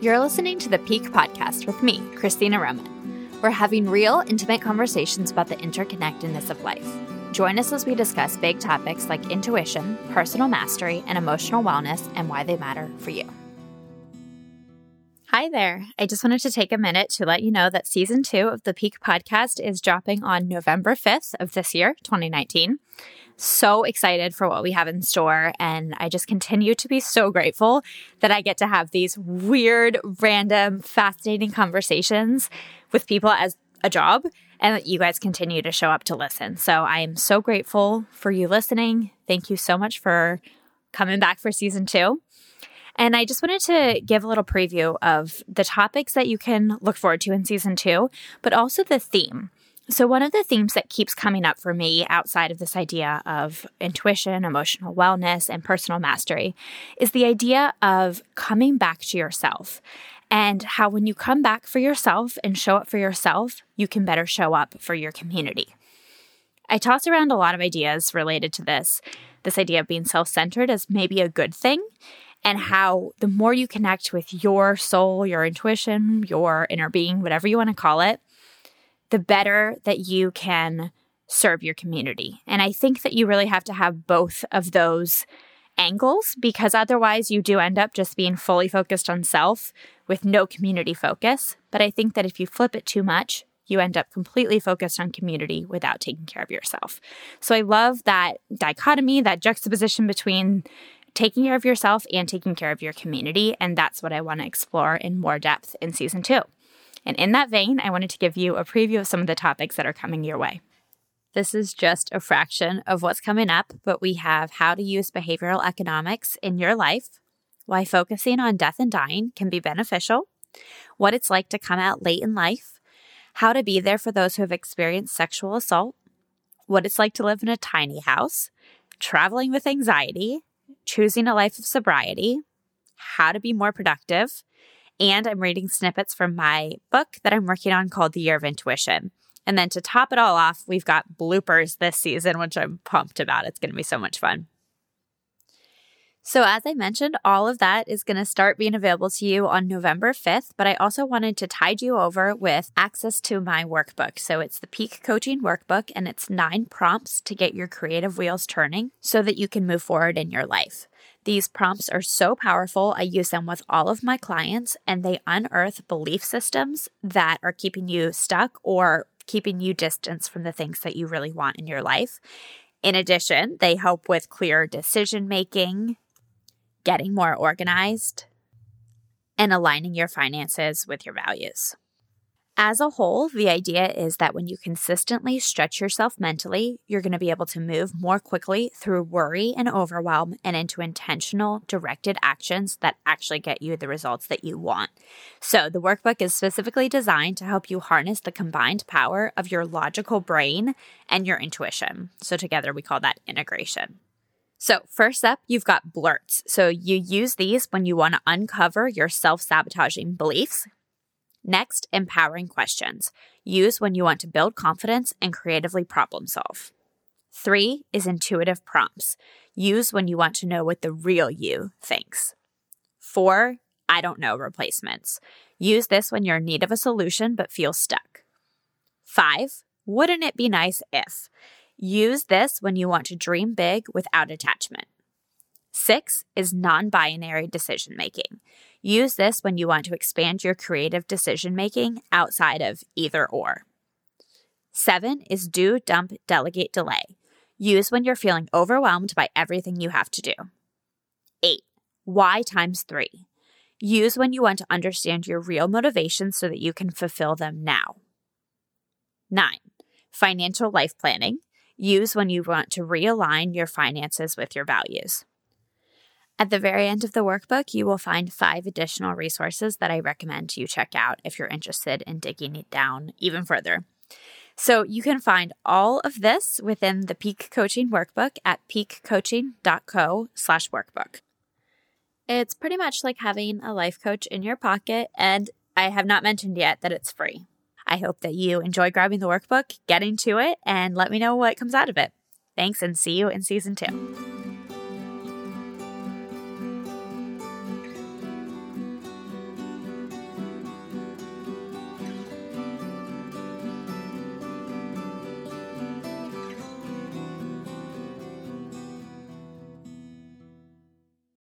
You're listening to the Pique Podcast with me, Christina Roman. We're having real, intimate conversations about the interconnectedness of life. Join us as we discuss big topics like intuition, personal mastery, and emotional wellness and why they matter for you. Hi there. I just wanted to take a minute to let you know that season two of the Pique Podcast is dropping on November 5th of this year, 2019 so excited for what we have in store. And I just continue to be so grateful that I get to have these weird, random, fascinating conversations with people as a job and that you guys continue to show up to listen. So I am so grateful for you listening. Thank you so much for coming back for season two. And I just wanted to give a little preview of the topics that you can look forward to in season two, but also the theme. So, one of the themes that keeps coming up for me outside of this idea of intuition, emotional wellness, and personal mastery is the idea of coming back to yourself and how when you come back for yourself and show up for yourself, you can better show up for your community. I toss around a lot of ideas related to this this idea of being self centered as maybe a good thing, and how the more you connect with your soul, your intuition, your inner being, whatever you want to call it, the better that you can serve your community. And I think that you really have to have both of those angles because otherwise you do end up just being fully focused on self with no community focus. But I think that if you flip it too much, you end up completely focused on community without taking care of yourself. So I love that dichotomy, that juxtaposition between taking care of yourself and taking care of your community. And that's what I want to explore in more depth in season two. And in that vein, I wanted to give you a preview of some of the topics that are coming your way. This is just a fraction of what's coming up, but we have how to use behavioral economics in your life, why focusing on death and dying can be beneficial, what it's like to come out late in life, how to be there for those who have experienced sexual assault, what it's like to live in a tiny house, traveling with anxiety, choosing a life of sobriety, how to be more productive, and I'm reading snippets from my book that I'm working on called The Year of Intuition. And then to top it all off, we've got bloopers this season, which I'm pumped about. It's going to be so much fun. So, as I mentioned, all of that is going to start being available to you on November 5th, but I also wanted to tide you over with access to my workbook. So, it's the Pique Coaching Workbook, and it's nine prompts to get your creative wheels turning so that you can move forward in your life. These prompts are so powerful. I use them with all of my clients, and they unearth belief systems that are keeping you stuck or keeping you distance from the things that you really want in your life. In addition, they help with clear decision making, getting more organized, and aligning your finances with your values. As a whole, the idea is that when you consistently stretch yourself mentally, you're going to be able to move more quickly through worry and overwhelm and into intentional, directed actions that actually get you the results that you want. So, the workbook is specifically designed to help you harness the combined power of your logical brain and your intuition. So, together we call that integration. So, first up, you've got blurts. So, you use these when you want to uncover your self sabotaging beliefs, Next, empowering questions. Use when you want to build confidence and creatively problem solve. Three is intuitive prompts. Use when you want to know what the real you thinks. Four, I don't know replacements. Use this when you're in need of a solution but feel stuck. Five, wouldn't it be nice if? Use this when you want to dream big without attachment. Six is non binary decision making. Use this when you want to expand your creative decision making outside of either or. Seven is do, dump, delegate, delay. Use when you're feeling overwhelmed by everything you have to do. Eight, why times three. Use when you want to understand your real motivations so that you can fulfill them now. Nine, financial life planning. Use when you want to realign your finances with your values. At the very end of the workbook, you will find five additional resources that I recommend you check out if you're interested in digging it down even further. So you can find all of this within the Pique Coaching Workbook at piquecoaching.co slash workbook. It's pretty much like having a life coach in your pocket, and I have not mentioned yet that it's free. I hope that you enjoy grabbing the workbook, getting to it, and let me know what comes out of it. Thanks, and see you in season two.